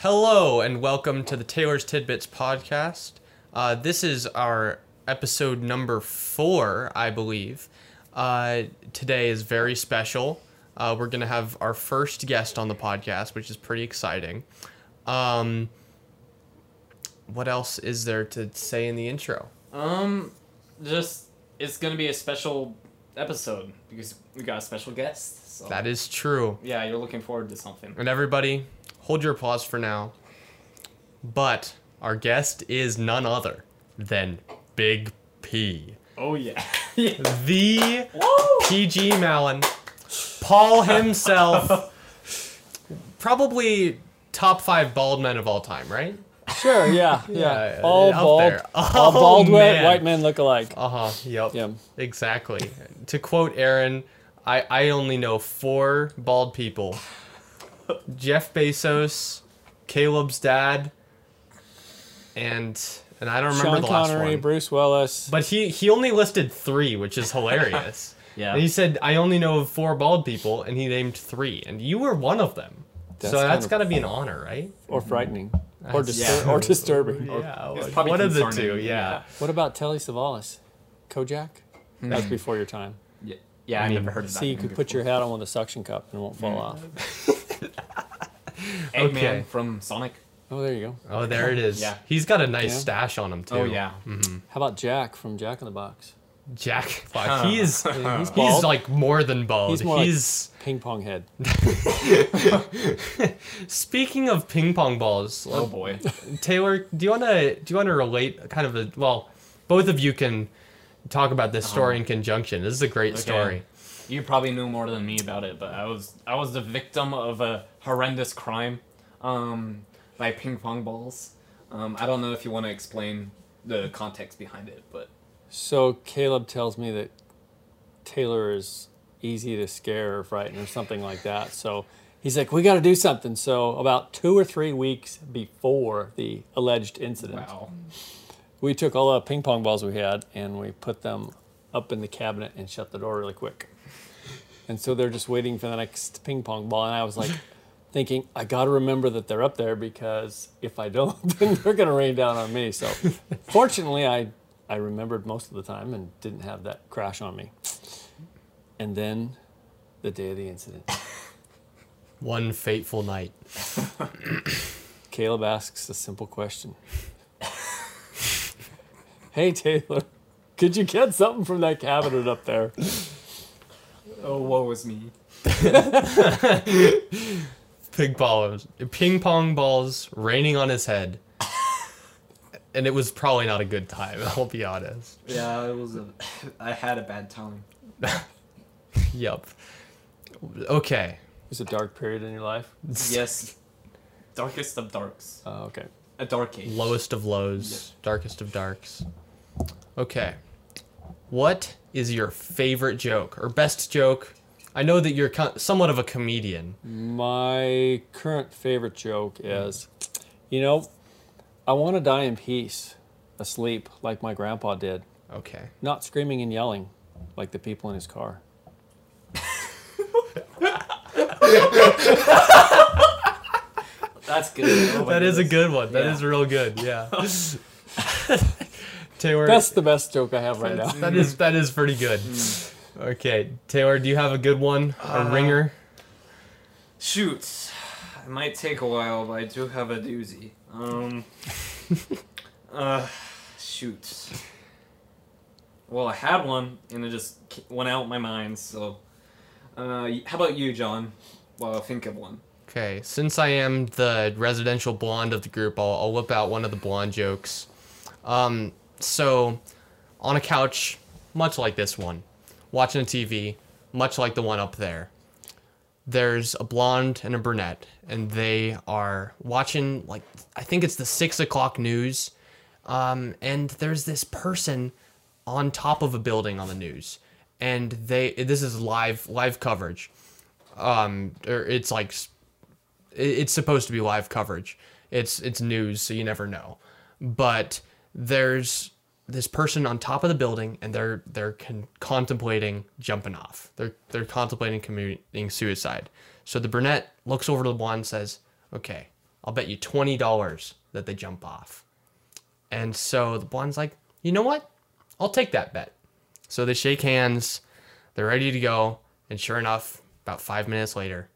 Hello and welcome to the Taylor's Tidbits podcast. Uh, this is our episode number four, I believe. Uh, today is very special. Uh, we're going to have our first guest on the podcast, which is pretty exciting. Um, what else is there to say in the intro? Um, just it's gonna be a special episode because we got a special guest. So That is true. yeah, you're looking forward to something. And everybody, hold your applause for now. But our guest is none other than Big P. Oh yeah. yeah. The Woo! PG Malin, Paul himself, probably top five bald men of all time, right? Sure, yeah, Yeah, yeah. All bald, there. all Oh, bald white, man. white men look alike. Uh huh. Yep. Yeah. Exactly. to quote Aaron, I I only know four bald people: Jeff Bezos, Caleb's dad, and and I don't remember Sean the last Connery, one. Bruce Willis. But he he only listed three, which is hilarious. Yeah. And he said, I only know of four bald people, and he named three. And you were one of them. That's so that's got to be an honor, right? or frightening, or, That's- distur- Yeah. or disturbing. yeah. it's probably one of the two, yeah. What about Telly Savalas, Kojak? Hmm. That's before your time. Yeah, yeah I, mean, never heard of that. See, you one could put your before. hat on with a suction cup and it won't fall hmm. off. Eggman Okay. from Sonic. Oh, there you go. Oh, there it is. Yeah. He's got a nice Yeah. stash on him, oh, too. Oh yeah. Mm-hmm. How about Jack from Jack in the Box? Jack. Huh. He's, He's he's bald. like more than bald. He's more like- Ping pong head. speaking of ping pong balls. Oh boy. Taylor, do you want to do you want to relate kind of a well, both of you can talk about this story uh-huh. in conjunction. This is a great Okay. story. You probably knew more than me about it, but I was I was the victim of a horrendous crime, um, by ping pong balls. Um, I don't know if you want to explain the context behind it, but So Caleb tells me that Taylor is easy to scare or frighten or something like that. So he's like, we got to do something. So about two or three weeks before the alleged incident, wow. we took all the ping pong balls we had and we put them up in the cabinet and shut the door really quick. And so they're just waiting for the next ping pong ball. And I was like, thinking, I got to remember that they're up there because if I don't, then they're going to rain down on me. So fortunately, I, I remembered most of the time and didn't have that crash on me. And then the day of the incident, One fateful night. Caleb asks a simple question Hey, Taylor, could you get something from that cabinet up there? Oh, woe was me. Ping balls, ping pong balls raining on his head. And it was probably not a good time, I'll be honest. Yeah, it was a. I had a bad time. Yep. Okay. It was a dark period in your life. Yes, darkest of darks. Oh, okay. A dark age. Lowest of lows, darkest of darks. Okay. What is your favorite joke or best joke? I know that you're somewhat of a comedian. My current favorite joke is, you know, I want to die in peace, asleep like my grandpa did, Okay. not screaming and yelling like the people in his car. That's good. Oh my That is a good one. That Yeah. is real good. Yeah. Taylor, That's the best joke I have right now. that is that is pretty good. Okay, Taylor, do you have a good one? A Uh, ringer? Shoot, it might take a while, but I do have a doozy. Um, uh, shoot. Well, I had one, and it just k- went out my mind. So, uh, y- how about you, John? Well, I'll think of one. Okay, since I am the residential blonde of the group, I'll, I'll whip out one of the blonde jokes. Um, so, on a couch, much like this one, watching a TV, much like the one up there, there's a blonde and a brunette, and they are watching, like, I think it's the six o'clock news. Um, and there's this person on top of a building on the news, and they, this is live, live coverage. Um, or it's like it's supposed to be live coverage. It's it's news, so you never know. But there's this person on top of the building, and they're they're con- contemplating jumping off. They're they're contemplating committing suicide. So the brunette looks over to the blonde and says, "Okay, I'll bet you twenty dollars that they jump off. And so the blonde's like, you know what? I'll take that bet. So they shake hands, they're ready to go, and sure enough, about five minutes later,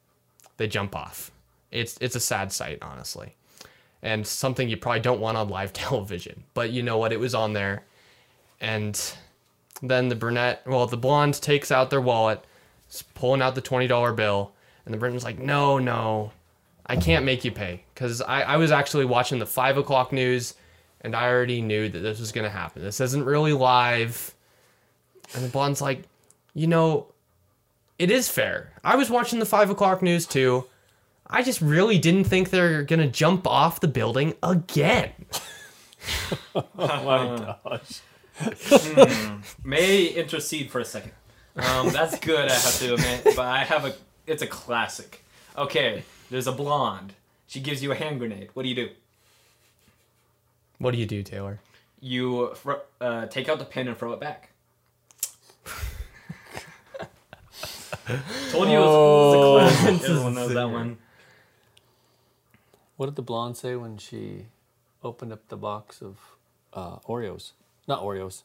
they jump off. It's it's a sad sight, honestly. And something you probably don't want on live television. But you know what? It was on there. And then the brunette, well, the blonde takes out their wallet, pulling out the $20 bill, and the brunettes like, no, no, I can't make you pay. Because I, I was actually watching the 5 o'clock news, and I already knew that this was going to happen. This isn't really live. And the blonde's like, you know, it is fair. I was watching the 5 o'clock news too. I just really didn't think they're going to jump off the building again. Oh my gosh. May intercede for a second. Um, that's good, I have to admit, but I have a. It's a classic. Okay, there's a blonde. She gives you a hand grenade. What do you do? What do you do, Taylor? You fr- uh, take out the pin and throw it back. Told you it was, it was a classic. Everyone knows that one. What did the blonde say when she opened up the box of uh, Oreos? Not Oreos.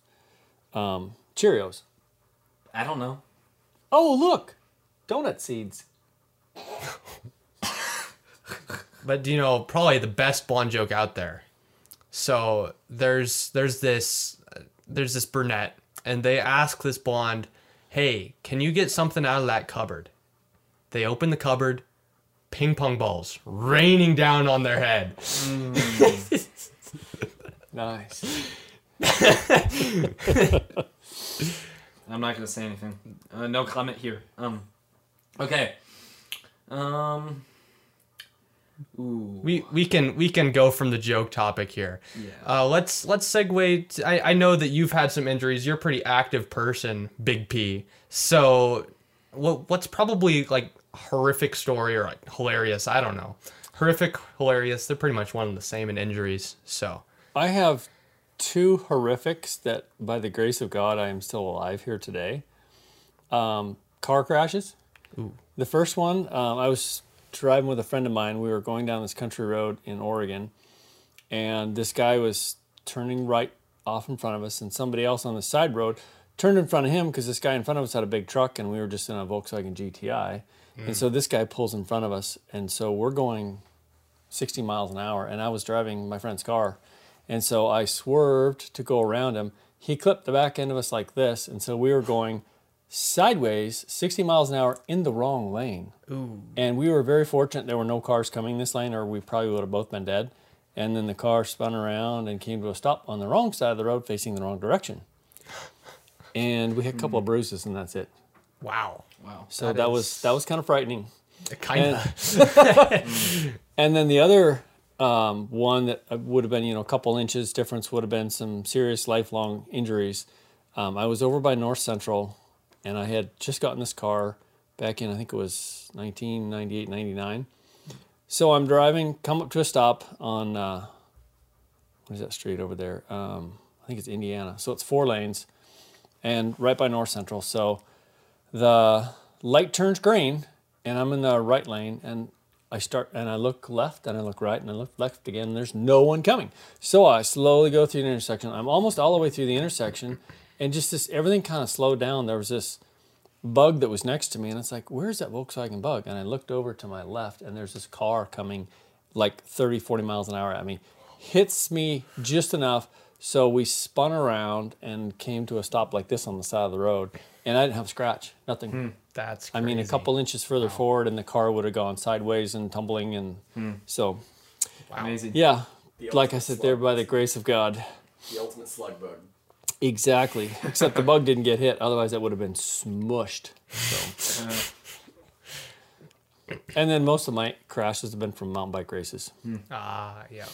Um, Cheerios. I don't know. Oh, look! Donut seeds. But you know, probably the best blonde joke out there. So there's there's this there's this brunette, and they ask this blonde, "Hey, can you get something out of that cupboard?" They open the cupboard, ping pong balls raining down on their head. Nice. I'm not gonna say anything. Uh, no comment here. Um. Okay. Um. Ooh. We we can we can go from the joke topic here. Yeah. Uh, let's let's segue. To, I I know that you've had some injuries. You're a pretty active person, Big P. So, what what's probably like horrific story or like hilarious? I don't know. Horrific, hilarious. They're pretty much one and the same in injuries. So, I have two horrifics that, by the grace of God, I am still alive here today. Um, car crashes. The first one, um, I was driving with a friend of mine. We were going down this country road in Oregon, and this guy was turning right off in front of us, and somebody else on the side road turned in front of him because this guy in front of us had a big truck, and we were just in a Volkswagen GTI. And so this guy pulls in front of us, and so we're going 60 miles an hour, and I was driving my friend's car. And so I swerved to go around him. He clipped the back end of us like this, and so we were going sideways 60 miles an hour in the wrong lane. ooh, And we were very fortunate there were no cars coming this lane, or we probably would have both been dead. And then the car spun around and came to a stop on the wrong side of the road facing the wrong direction. And we had a couple of mm. bruises, and that's it. Wow. Wow. So That that, is- was that was kind of frightening. Kind of. And then the other um, one that would have been, you know, a couple inches difference would have been some serious lifelong injuries. Um, I was over by North Central, and I had just gotten this car back in, I think it was 1998, 99. So I'm driving, come up to a stop on, uh, what is that street over there? Um, I think it's Indiana. So it's four lanes, and right by North Central. So the light turns green and I'm in the right lane and I start and I look left and I look right and I look left again there's no one coming. So I slowly go through the intersection. I'm almost all the way through the intersection and just this everything kind of slowed down. There was this bug that was next to me and it's like, where's that Volkswagen bug? And I looked over to my left and there's this car coming like 30, 40 miles an hour at me. Hits me just enough so we spun around and came to a stop like this on the side of the road. And I didn't have a scratch, nothing. That's. I mean, a couple inches further forward, and the car would have gone sideways and tumbling, and so Amazing. yeah, The like I ultimate said, there by the grace of God, The ultimate slug bug. exactly. Except the bug didn't get hit; otherwise, that would have been smushed. So, Uh, and then most of my crashes have been from mountain bike races. Ah, yeah.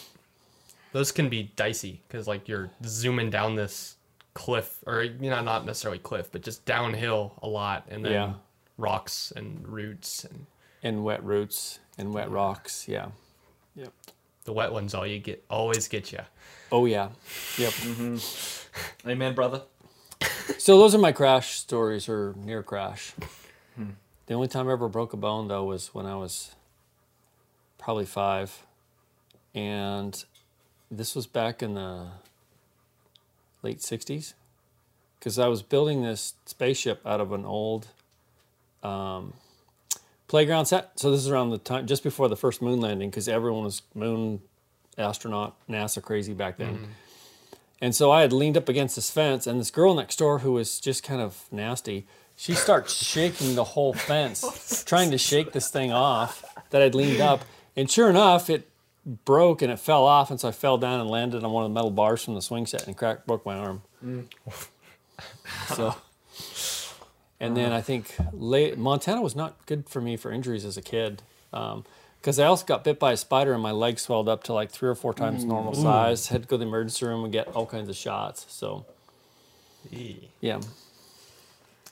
Those can be dicey because like you're zooming down this cliff, or you know, not necessarily cliff, but just downhill a lot, and then Yeah. rocks and roots, and And wet roots and wet rocks. Yeah. Yep. the wet ones all you get always get you. Oh yeah. Yep. Mm-hmm. Amen, brother. So those are my crash stories or near crash. The only time I ever broke a bone though was when I was probably five, and this was back in the late '60s, because I was building this spaceship out of an old um, playground set. So this is around the time just before the first moon landing, because everyone was moon astronaut NASA crazy back then. And so I had leaned up against this fence, and this girl next door who was just kind of nasty, she starts shaking the whole fence, trying to shake this thing off that I'd leaned up. And sure enough, it broke and it fell off, and so I fell down and landed on one of the metal bars from the swing set and cracked, broke my arm. Mm. so, and then I think late, Montana was not good for me for injuries as a kid. Um, because I also got bit by a spider and my leg swelled up to like three or four times mm. normal size. Had to go to the emergency room and get all kinds of shots. So yeah.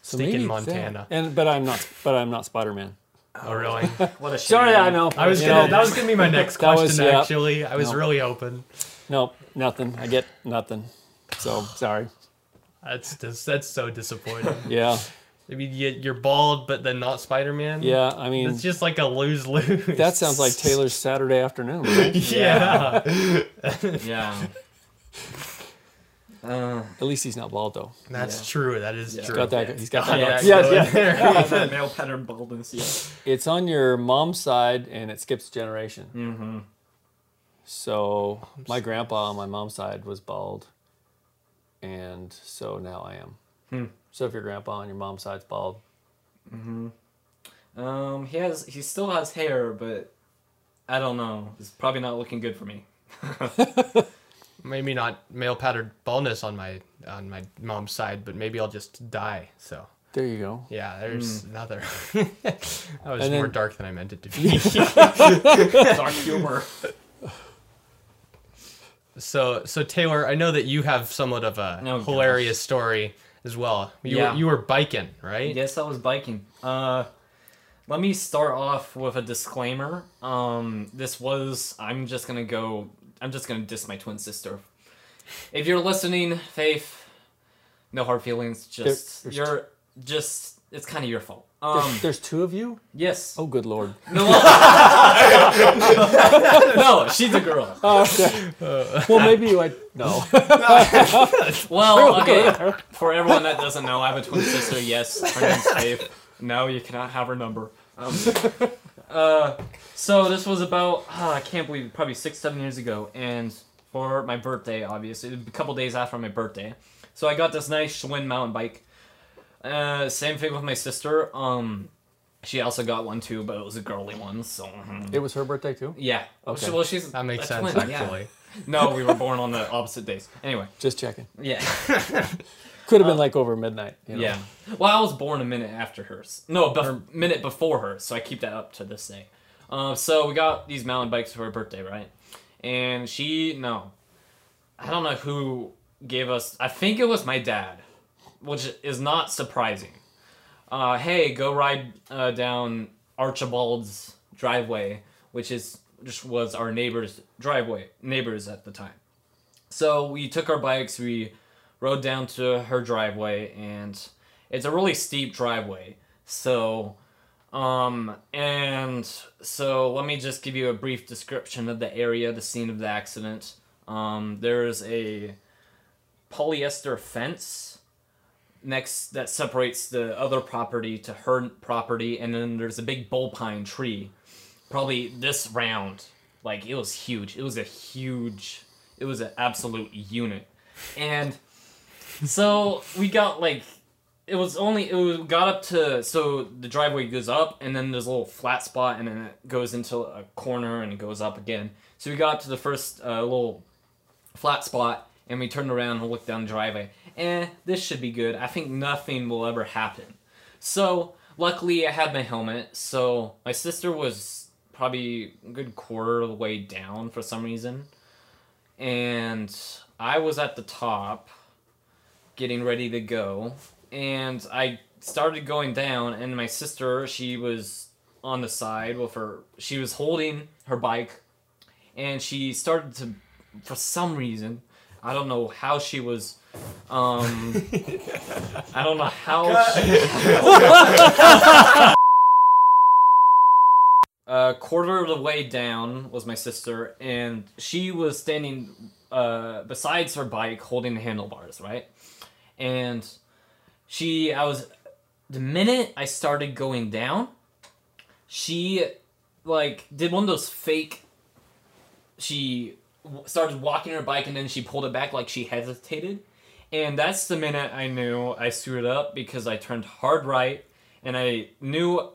So that. Montana. And but I'm not but I'm not Spider Man. Oh, really? What a Sorry, shame. I know. I was You gonna. know, that was gonna be my next That was- question. yeah. Actually, I was No. really open. Nope, nothing. I get nothing. So sorry. That's just, that's so disappointing. Yeah, I mean, you, you're bald, but then not Spider Man. yeah. I mean, It's just like a lose lose. that sounds like Taylor's Saturday afternoon. Right? Yeah. Yeah. Uh, At least he's not bald though. That's Yeah. true. That is Yeah. true. Got that? He's got Got that. that Yes, going yes. there. that male pattern baldness, yeah. It's on your mom's side and it skips generation. Mm-hmm. So my grandpa on my mom's side was bald, and so now I am. Hmm. So if your grandpa on your mom's side's bald, Um, he has, he still has hair, but I don't know. It's probably not looking good for me. Maybe not male pattern baldness on my on my mom's side, but maybe I'll just die. So there you go. yeah, there's another. that was And more dark than I meant it to be. Dark humor. so so Taylor, I know that you have somewhat of a Oh, gosh. hilarious story as well. You Yeah. were, you were biking, right? Yes, I was biking. Uh, let me start off with a disclaimer. Um, this was. I'm just gonna go. I'm just gonna diss my twin sister. If you're listening, Faith, no hard feelings. Just there's you're just. It's kind of your fault. There's, Um, there's two of you. yes. Oh, good lord. No. no, she's a girl. Oh, okay. well, maybe you. I no. Well, okay. For everyone that doesn't know, I have a twin sister. Yes, her name's Faith. No, you cannot have her number. Um, uh, so this was about ah, I can't believe probably six, seven years ago, and for my birthday, obviously, a couple days after my birthday. So I got this nice Schwinn mountain bike. Uh, same thing with my sister. Um, she also got one too, but it was a girly one. So mhm. it was her birthday too. yeah. Okay. She- well, she's That makes a sense twin, yeah. actually. No, we were born on the opposite days. Anyway, Just checking. yeah. Could have been like over midnight. You know? Yeah. Well, I was born a minute after hers. No, a minute before her, so I keep that up to this day. Uh, so we got these mountain bikes for her birthday, right? And she, no. I don't know who gave us, I think it was my dad, which is not surprising. Uh, hey, go ride uh, down Archibald's driveway, which is just was our neighbor's driveway, neighbors at the time. So we took our bikes, we rode down to her driveway and it's a really steep driveway. So um and so let me just give you a brief description of the area the scene of the accident. Um there's a polyester fence next that separates the other property to her property and then there's a big bull pine tree. Probably this round like it was huge. It was a huge it was an absolute unit. And so we got like it was only it was, got up to so the driveway goes up and then there's a little flat spot and then it goes into a corner and it goes up again. So we got to the first uh, little flat spot and we turned around and looked down the driveway. Eh this should be good. I think nothing will ever happen. So luckily i had my helmet. So my sister was probably a good quarter of the way down for some reason. And i was at the top getting ready to go and i started going down and my sister she was on the side with her she was holding her bike and she started to for some reason i don't know how she was um i don't know how she, uh a quarter of the way down was my sister, and she was standing uh, besides her bike holding the handlebars, right? And she, I was, the minute I started going down, she like did one of those fake. She started walking her bike and then she pulled it back like she hesitated, and that's the minute I knew I screwed up because I turned hard right and I knew,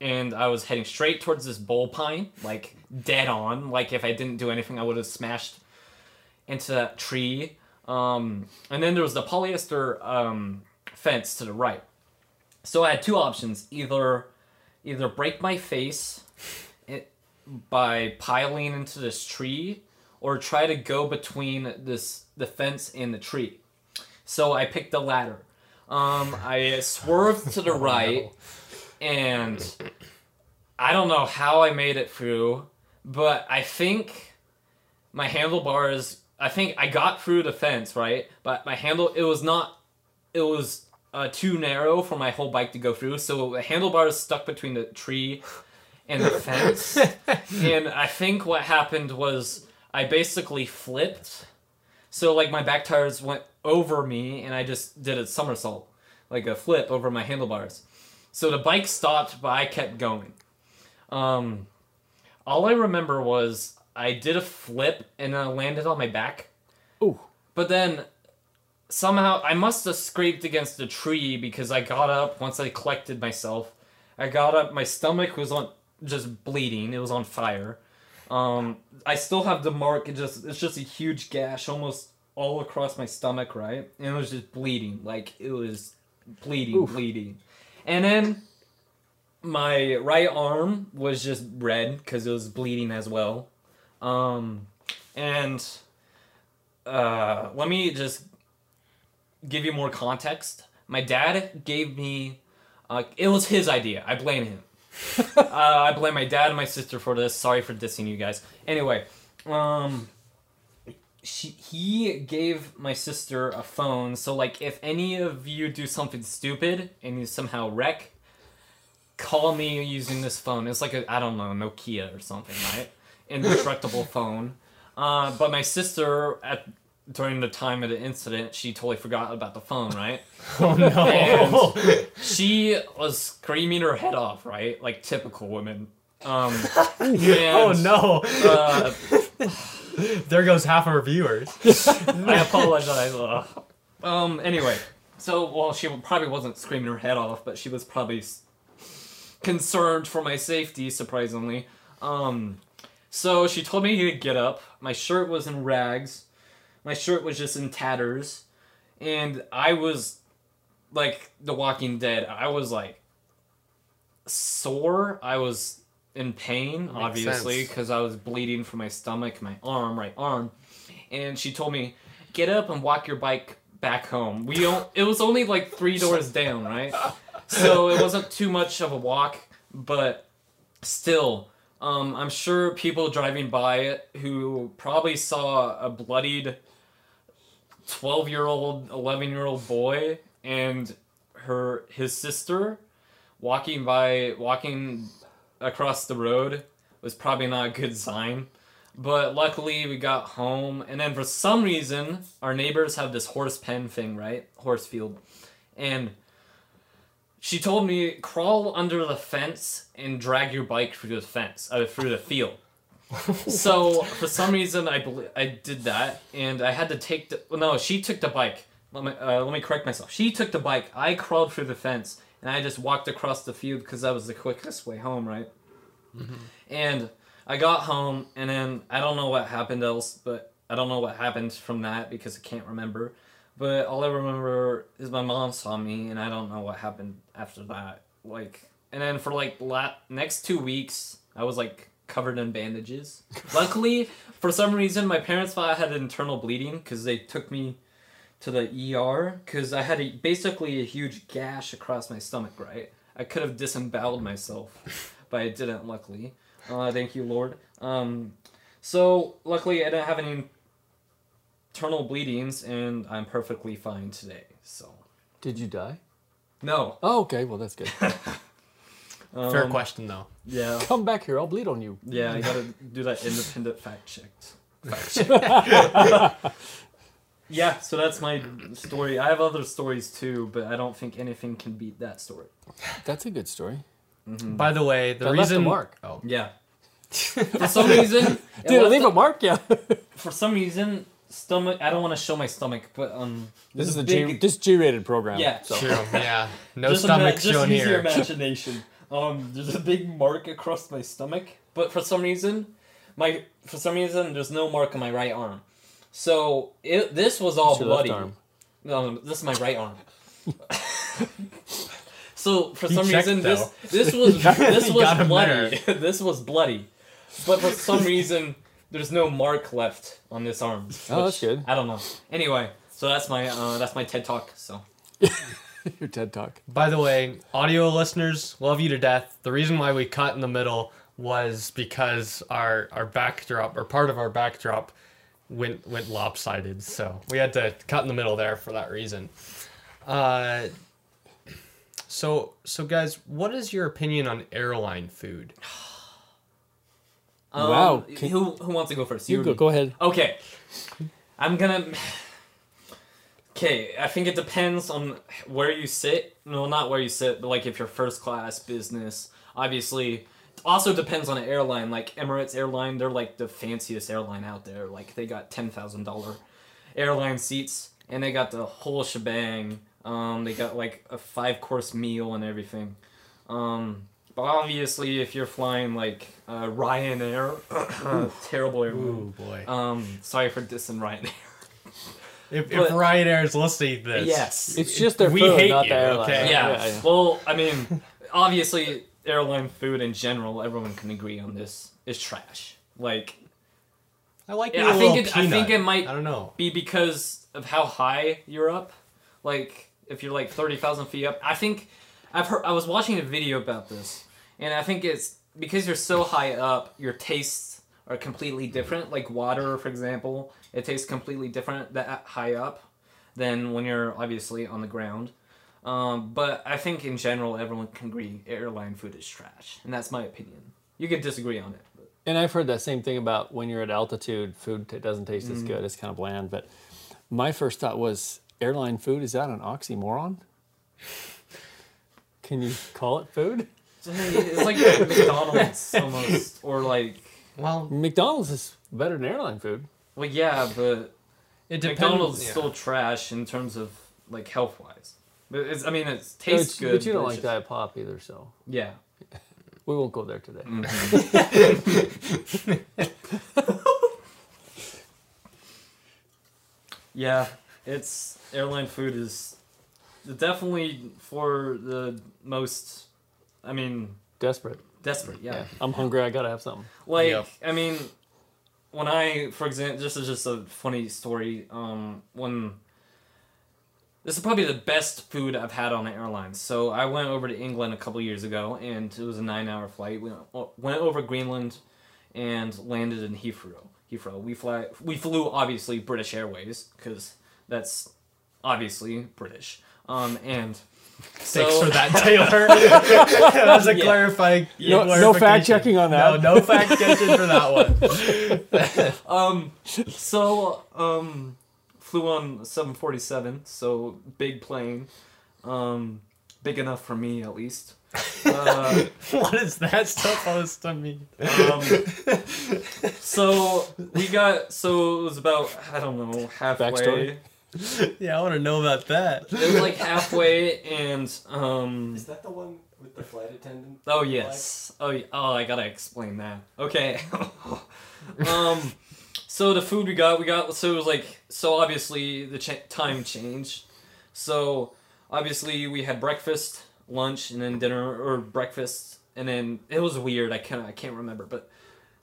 and I was heading straight towards this bull pine, like dead on. Like if I didn't do anything, I would have smashed into that tree. Um, and then there was the polyester um, fence to the right. So I had two options: either either break my face it, by piling into this tree, or try to go between this the fence and the tree. So I picked the latter. Um, I swerved to the right, and I don't know how I made it through, but I think my handlebars. I think I got through the fence, right? But my handle, it was not. It was uh, too narrow for my whole bike to go through, so the handlebars stuck between the tree and the fence. and I think what happened was I basically flipped. So like my back tires went over me and I just did a somersault, like a flip over my handlebars. So the bike stopped, but I kept going. Um, all I remember was I did a flip and I landed on my back. Ooh. But then somehow I must have scraped against a tree because I got up once I collected myself. I got up, my stomach was on just bleeding. It was on fire. Um, I still have the mark. It just it's just a huge gash almost all across my stomach, right? And it was just bleeding. Like it was bleeding, Oof. bleeding. And then my right arm was just red because it was bleeding as well. Um, and uh, let me just give you more context. My dad gave me. Uh, it was his idea. I blame him. uh, I blame my dad and my sister for this. Sorry for dissing you guys. Anyway, um, she he gave my sister a phone. So like, if any of you do something stupid and you somehow wreck, call me using this phone. It's like a I don't know Nokia or something, right? Indestructible phone. Uh, but my sister at during the time of the incident, she totally forgot about the phone, right? Oh no. And she was screaming her head off, right? Like typical women. Um, oh no. Uh, There goes half of our viewers. I apologize. Um. Anyway, so well, she probably wasn't screaming her head off, but she was probably s- concerned for my safety. Surprisingly. Um. So she told me to get up. My shirt was in rags. My shirt was just in tatters, and I was like The Walking Dead. I was like sore. I was in pain, Makes obviously, because I was bleeding from my stomach, my arm, right arm. And she told me, "Get up and walk your bike back home." We don't. It was only like three doors down, right? So it wasn't too much of a walk, but still, um, I'm sure people driving by who probably saw a bloodied 12 year old, 11 year old boy and her his sister walking by walking across the road was probably not a good sign. But luckily we got home and then for some reason our neighbors have this horse pen thing, right? Horse field. And she told me crawl under the fence and drag your bike through the fence, uh, through the field. so for some reason I bel I did that and I had to take the well, no she took the bike. Let me uh, let me correct myself. She took the bike. I crawled through the fence and I just walked across the field because that was the quickest way home, right? And I got home and then I don't know what happened else, but I don't know what happened from that because I can't remember. But all I remember is my mom saw me, and I don't know what happened after that. Like, and then for like la- next two weeks, I was like covered in bandages. Luckily, for some reason, my parents thought I had internal bleeding because they took me to the ER because I had a, basically a huge gash across my stomach. Right, I could have disemboweled myself, but I didn't. Luckily, uh, thank you, Lord. Um, so luckily, I didn't have any internal bleedings, and I'm perfectly fine today. So Did you die? no. Oh, okay. Well, that's good. Fair Um, question though. Yeah. Come back here, I'll bleed on you. Yeah, I gotta do that independent fact check. Fact check. yeah, so that's my story. I have other stories too, but I don't think anything can beat that story. That's a good story. By the way, the That left a reason mark. Oh, Yeah. For some reason, it Did it left leave a- a mark? Yeah. for some reason, stomach. I don't want to show my stomach, but um, This is there's a G, big- this G-rated program. Yeah. So. true. Yeah, no just stomach ima- just shown use your imagination. Um, there's a big mark across my stomach, but for some reason, my for some reason there's no mark on my right arm. So it this was all It's your left bloody. arm. No, this is my right arm. so for He some checked, reason this though. this was this was bloody. this was bloody, but for some reason there's no mark left on this arm. Oh, that's good. I don't know. Anyway, so that's my uh, that's my TED talk. So Your TED Talk. By the way, audio listeners, love you to death. The reason why we cut in the middle was because our our backdrop or part of our backdrop went went lopsided, so we had to cut in the middle there for that reason. Uh, so so guys, what is your opinion on airline food? um, Wow, can- who who wants to go first? You or go, go ahead. Okay. I'm gonna. Okay, I think it depends on where you sit. No, not where you sit, but like if you're first class, business. Obviously, also depends on the airline. Like Emirates Airline, they're like the fanciest airline out there. Like they got ten thousand dollar airline seats, and they got the whole shebang. Um, they got like a five course meal and everything. Um, but obviously, if you're flying like uh, Ryanair, terrible airline. Ooh boy! Um, sorry for dissing Ryanair. if if but- Ryanair is listening to this, Yes. It's just their We food, hate not you, the airline. okay? yeah. Well, I mean, obviously, airline food in general, everyone can agree on this, is trash. Like, I like. Yeah, me a I think little it- I think it might- I don't know. be because of how high you're up. Like, if you're like 30,000 feet up. I think, I've heard, I was watching a video about this, and I think it's because you're so high up, your tastes are completely different. Like water, for example, it tastes completely different that high up than when you're obviously on the ground. Um, but I think in general, everyone can agree airline food is trash, and that's my opinion. You could disagree on it. But. And I've heard that same thing about when you're at altitude, food t- doesn't taste as good. It's kind of bland. But my first thought was airline food, is that an oxymoron? Can you call it food? It's like McDonald's almost, or like, Well, McDonald's is better than airline food. well, yeah, but it depends. McDonald's is yeah. still trash in terms of like health wise. But it's, I mean, it But tastes you- good. But you don't it's like just- Diet Pop either, so Yeah. we won't go there today. Mm-hmm. Yeah, it's airline food is definitely for the most. I mean, Desperate. desperate. Yeah. I'm hungry. I gotta have something. Like, Yep. I mean, when I, for example, this is just a funny story. Um, when this is probably the best food I've had on an airline. So I went over to England a couple years ago, and it was a nine-hour flight. We went over Greenland and landed in Heathrow. Heathrow. We fly. We flew obviously British Airways because that's obviously British. Um, and Thanks so- for that, Taylor. That's a Yeah. clarifying. No- no fact checking on that. No, no fact checking for that one. Um, so um, flew on seven forty seven, so big plane, um, big enough for me at least. Uh, what is that supposed to mean? um, so we got so it was about I don't know halfway. Backstory? Yeah, I want to know about that. It was like halfway, and um. Is that the one with the flight attendant? Oh yes. Oh yeah. oh I gotta explain that. Okay. um, so the food we got, we got so it was like so obviously the ch- time changed. So obviously we had breakfast, lunch, and then dinner or breakfast, and then it was weird. I can't I can't remember, but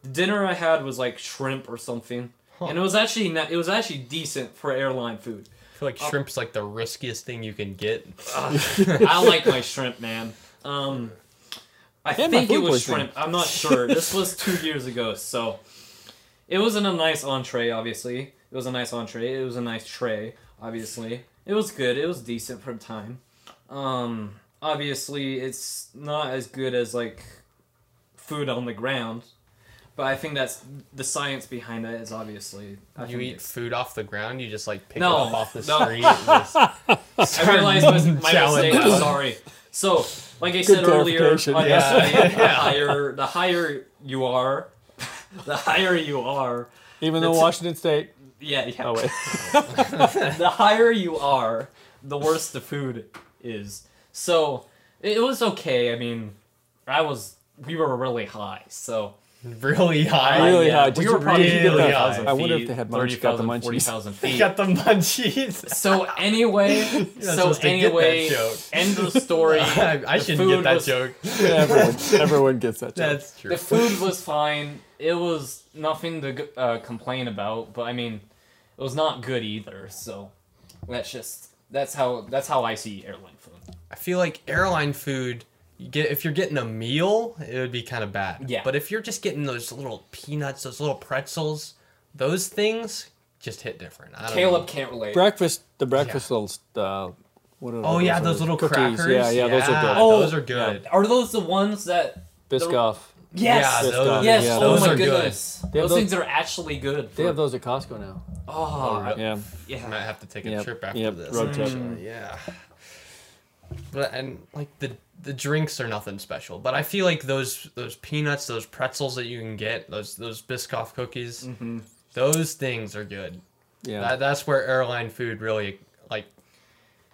the dinner I had was like shrimp or something, and it was actually not, it was actually decent for airline food. I feel like shrimp's like the riskiest thing you can get. I like my shrimp, man. Um, I Yeah, my think it was poisoning. shrimp. I'm not sure. this was two years ago, so it wasn't a nice entree. Obviously, it was a nice entree. It was a nice tray. Obviously, it was good. It was decent for the time. Um, obviously it's not as good as like food on the ground, but I think that's the science behind it is obviously. I You eat food off the ground. You just like pick No, it up off the no. street. and just I start realized my, my chowing mistake. I'm sorry. So, like I said earlier, clarification, on yeah. the higher the higher you are, the higher you are. Even though Washington State. Yeah, yeah. Oh wait. the higher you are, the worse the food is. So it was okay. I mean, I was we were really high, so really high. Really yeah, high. we were probably really really high? thousand I wonder if they had munch- got the 30,000, munchies. 40,000 feet. Got the munchies. So anyway, so supposed to get that anyway, joke. end of story. I, I shouldn't get that was- joke. everyone, everyone gets that joke. That's true. The food was fine. It was nothing to uh, complain about, but I mean, it was not good either. So that's just that's how that's how I see airline food. I feel like airline food. You get if you're getting a meal, it would be kind of bad. Yeah. But if you're just getting those little peanuts, those little pretzels, those things just hit different. I don't Caleb know. can't relate. breakfast, the breakfast little. Uh, what are Oh yeah, those little cookies. crackers. Yeah, yeah, those are good. Oh, those are good. Are those the ones that? Biscoff. Yes. Yeah, Biscoff, those, yes. yeah, oh those my are goodness. They Those, those- things are actually good. They have those at Costco now. Oh, really? Yeah. yeah. I might have to take a Yep, trip after yep, this. road trip. actually, Yeah. But and like the the drinks are nothing special, but I feel like those those peanuts, those pretzels that you can get, those those Biscoff cookies, Mm-hmm. those things are good. Yeah. That, that's where airline food really like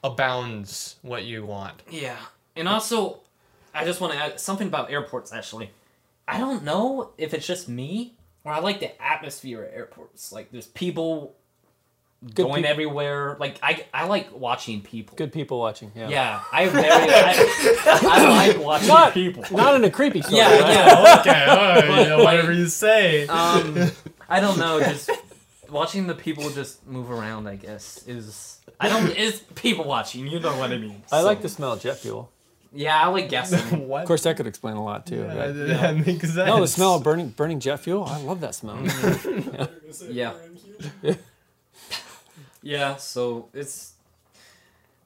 abounds what you want. Yeah. And also, I just want to add something about airports, actually. I don't know if it's just me, or I like the atmosphere at airports. Like, there's people going peop- everywhere. Like, I, I like watching people. Good people watching. Yeah. Yeah, I very, I, I like watching Not- people. Not in a creepy story. Yeah, right? yeah. okay, all right, But, you know, whatever you say. Um, I don't know, just watching the people just move around, I guess, is. I don't. It's people watching. You know what I mean. I like So- the smell of jet fuel. Yeah, I like guessing. what? Of course, that could explain a lot too. yeah, right? that makes sense. No, the smell of burning burning jet fuel. I love that smell. Yeah. Yeah, so it's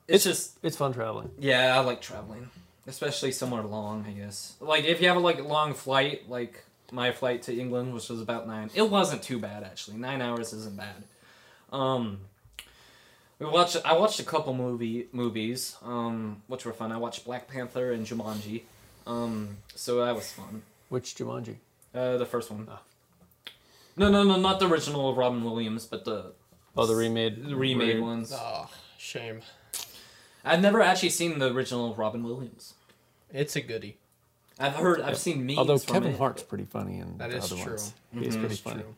it's just It's fun traveling. yeah, I like traveling, especially somewhere long. I guess like if you have a like long flight, like my flight to England, which was about nine. It wasn't too bad actually. Nine hours isn't bad. Um, we watched. I watched a couple movie movies, um, which were fun. I watched Black Panther and Jumanji, um, so that was fun. Which Jumanji? Uh, the first one. No, no, no, not the original of Robin Williams, but the, Oh, the remade. the remade ones. Oh, shame. I've never actually seen the original Robin Williams. It's a goodie. I've heard, I've seen memes. Although from Kevin it. Hart's pretty funny in That the is other true. ones. He's Mhm. pretty funny. true.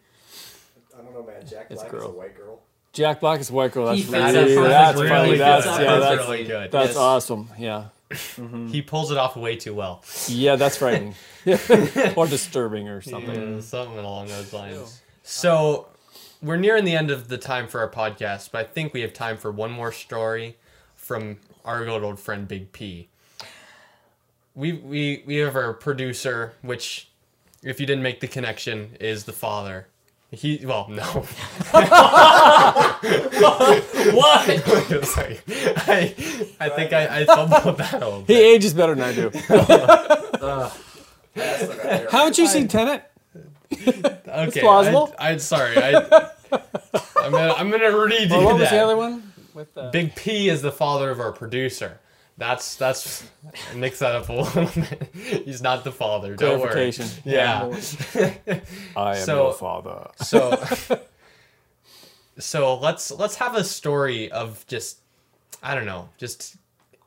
I don't know, man. Jack It's Black is a white girl. Jack Black is a white girl. That's He really, fits that's Really funny. fits That's that yeah, perfect. that's really good. that's Yes. awesome. Yeah, He pulls it off way too well. yeah, that's frightening, or disturbing or something. Yeah, something along those lines. So, we're nearing the end of the time for our podcast, but I think we have time for one more story from our good old friend Big P. We we we have our producer, which, if you didn't make the connection, is the father. He well no. What? Sorry. I I think I, I fumbled that a little He ages better than I do. Ugh. Haven't you seen Tenet? Okay, plausible. I, I sorry. I I'm gonna I'm gonna redo Or what was the other one? With uh, Big P is the father of our producer. That's that's mix that up a little bit. He's not the father. Don't worry. clarification. Yeah. I am So- your father. So so let's let's have a story of just I don't know, just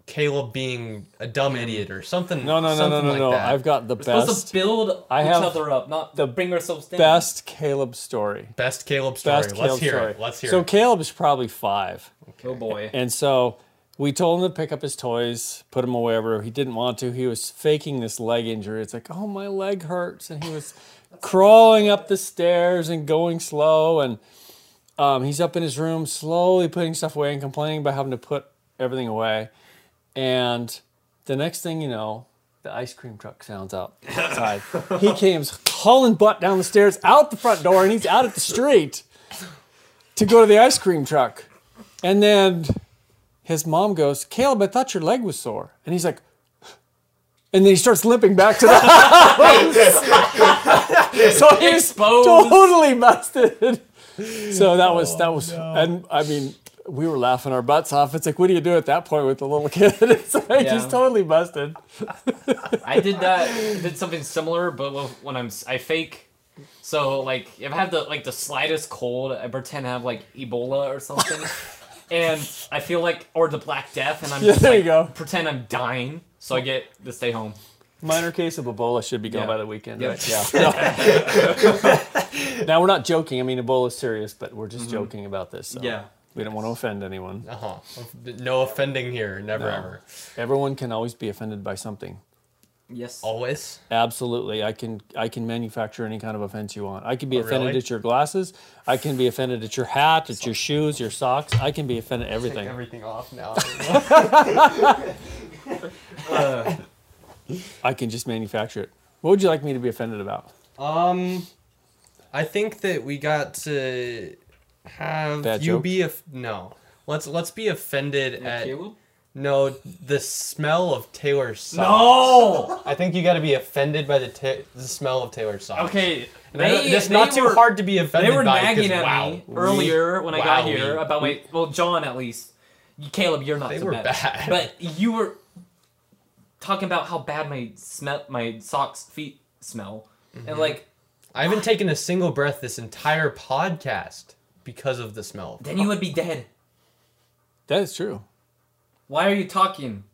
Caleb being a dumb idiot or something. No, no, no, no, no, like no. that. I've got the We're supposed best, to build I each other up, not the bring ourselves down. best Caleb story. best Caleb story. Best let's Caleb hear story. it. Let's hear so it. Caleb is probably five. Oh boy. And so we told him to pick up his toys, put them away wherever. He didn't want to. He was faking this leg injury. It's like, oh, my leg hurts. And he was crawling up the stairs and going slow. And um, he's up in his room, slowly putting stuff away and complaining about having to put everything away. And the next thing you know, the ice cream truck sounds outside. he came hauling butt down the stairs, out the front door, and he's out at the street to go to the ice cream truck. And then his mom goes, Caleb, I thought your leg was sore. And he's like, and then he starts limping back to the house. so he's Exposed. totally busted. So that was that was, oh, and I mean, we were laughing our butts off. It's like, what do you do at that point with the little kid? It's like Yeah. he's totally busted. I did that. Did something similar, but when I'm I fake. So like if I have the like the slightest cold, I pretend I have like Ebola or something, and I feel like or the Black Death, and I'm Yeah, just there like, you go. pretend I'm dying, so I get to stay home. Minor case of Ebola should be gone Yeah. by the weekend, Yep. right? Yeah. now we're not joking. I mean, Ebola's serious, but we're Mm-hmm. just joking about this. So Yeah. We don't want to offend anyone. Uh-huh. No offending here, never No. ever. Everyone can always be offended by something. Yes. Always. Absolutely. I can I can manufacture any kind of offense you want. I can be Oh, offended really? at your glasses. I can be offended at your hat, at your shoes, your socks. I can be offended at Take everything. everything off now. I can just manufacture it. What would you like me to be offended about? um, I think that we got to have Bad you jokes? be a no. Let's let's be offended at Caleb? no the smell of Taylor's socks. No. I think you got to be offended by the ta- the smell of Taylor's socks. Okay. And I don't- They, it's they not too were- hard to be offended They were by. 'cause nagging at wow, me earlier when I got Wow, here we- about my well, John at least. You- Caleb, you're not They so were bad. bad. But you were talking about how bad my smell, my socks, feet smell, Mm-hmm. and like I haven't taken a single breath this entire podcast because of the smell. then you would be dead. That is true. Why are you talking?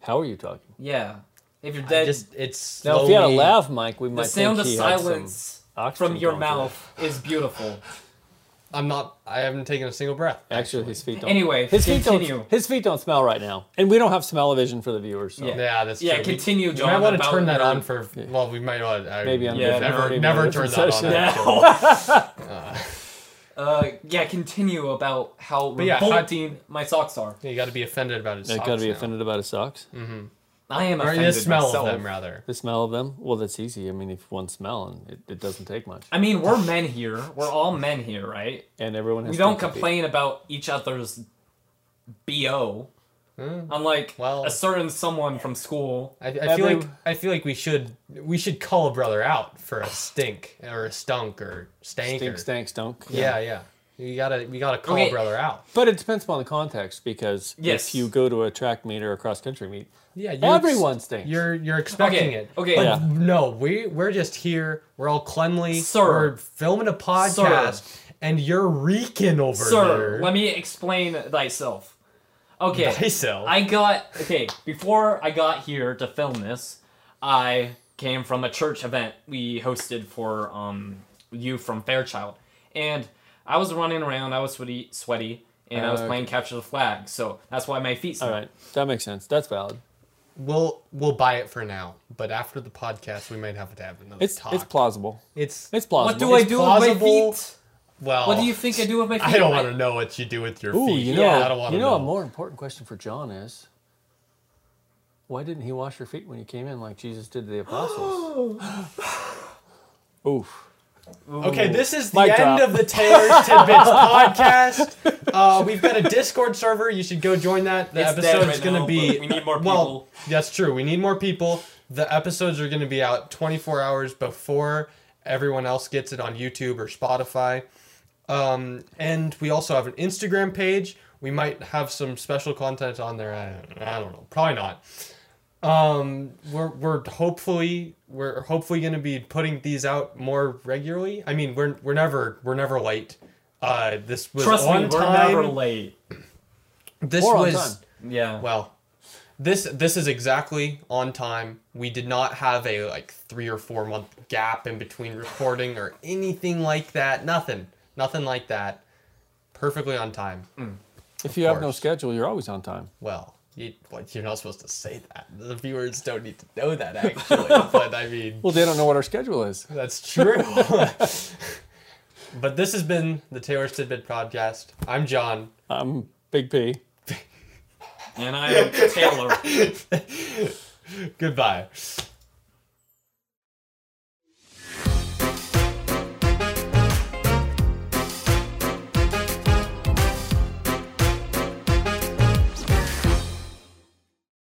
How are you talking? Yeah, if you're dead, just it's Now, if you had a slowly- lav mic, we the might sound think of he had some silence oxygen from your going through mouth is beautiful. I'm not. I haven't taken a single breath. Actually, his feet don't. Anyway, his feet continue. don't. His feet don't smell right now, and we don't have smell-o-vision for the viewers. So. Yeah. Yeah, that's Yeah, true. continue, We, John, we might want to about turn that your- on for. Well, we might want. I, Maybe on Yeah, a never, maybe on a never turn that on. session. actually. Uh, Uh, yeah, continue about how But yeah, how- revolting my socks are. Yeah, You got to be offended about his I socks. gotta be now. offended about his socks. Mm-hmm. I am Or offended the smell myself. of them, rather. The smell of them. Well, that's easy. I mean, if one smell, and it, it doesn't take much, I mean, we're men here. We're all men here, right? and everyone has. We don't complain about each other's bo. Unlike well- a certain someone from school. I, I feel Every- like I feel like we should we should call a brother out for a stink or a stunk or stank. Stink, or, stank, stunk. Yeah, yeah. You gotta we gotta call Okay. a brother out. But it depends upon the context because Yes. if you go to a track meet or a cross country meet, Yeah, you're ex- everyone stinks. You're you're expecting Okay, it. okay. But Yeah. no, we we're just here. We're all cleanly. Sir. We're filming a podcast, and you're reeking over Sir, there. let me explain thyself. Okay. Thyself? I got okay, before I got here to film this, I came from a church event we hosted for um youth from Fairchild. And I was running around, I was sweaty sweaty, and I was Uh, playing capture the flag. So that's why my feet All smell. right, that makes sense. That's valid. We'll we'll buy it for now, but after the podcast, we might have to have another It's talk. it's plausible. It's It's plausible. What plausible. do I It's do with my plausible. feet? Well. What do you think I do with my feet? I don't want to know what you do with your Ooh, feet. you know, Yeah, I don't want you know, know. a more important question for John is, why didn't he wash your feet when you came in like Jesus did to the apostles? Oof. Okay, this is the Mic end drop. of the Taylor's Tidbits podcast. Uh, we've got a Discord server. You should go join that. The It's dead episode's right going to be. we need more people. Well, that's true. We need more people. The episodes are going to be out 24 hours before everyone else gets it on YouTube or Spotify. Um, and we also have an Instagram page. We might have some special content on there. I don't, I don't know. Probably not. Um, we're we're hopefully we're hopefully going to be putting these out more regularly. I mean, we're we're never we're never late. Uh, this was Trust on me, we're time. never late. This Or on was time. Yeah. well. This this is exactly on time. We did not have a like three or four month gap in between recording or anything like that. Nothing, nothing like that. Perfectly on time. Mm. If you have no schedule, you're always on time. Well, you, well, you're not supposed to say that. The viewers don't need to know that actually. but I mean, Well, they don't know what our schedule is. that's true. but this has been the Taylor's Tidbit podcast. I'm John. I'm Big P. And I'm Taylor. Goodbye.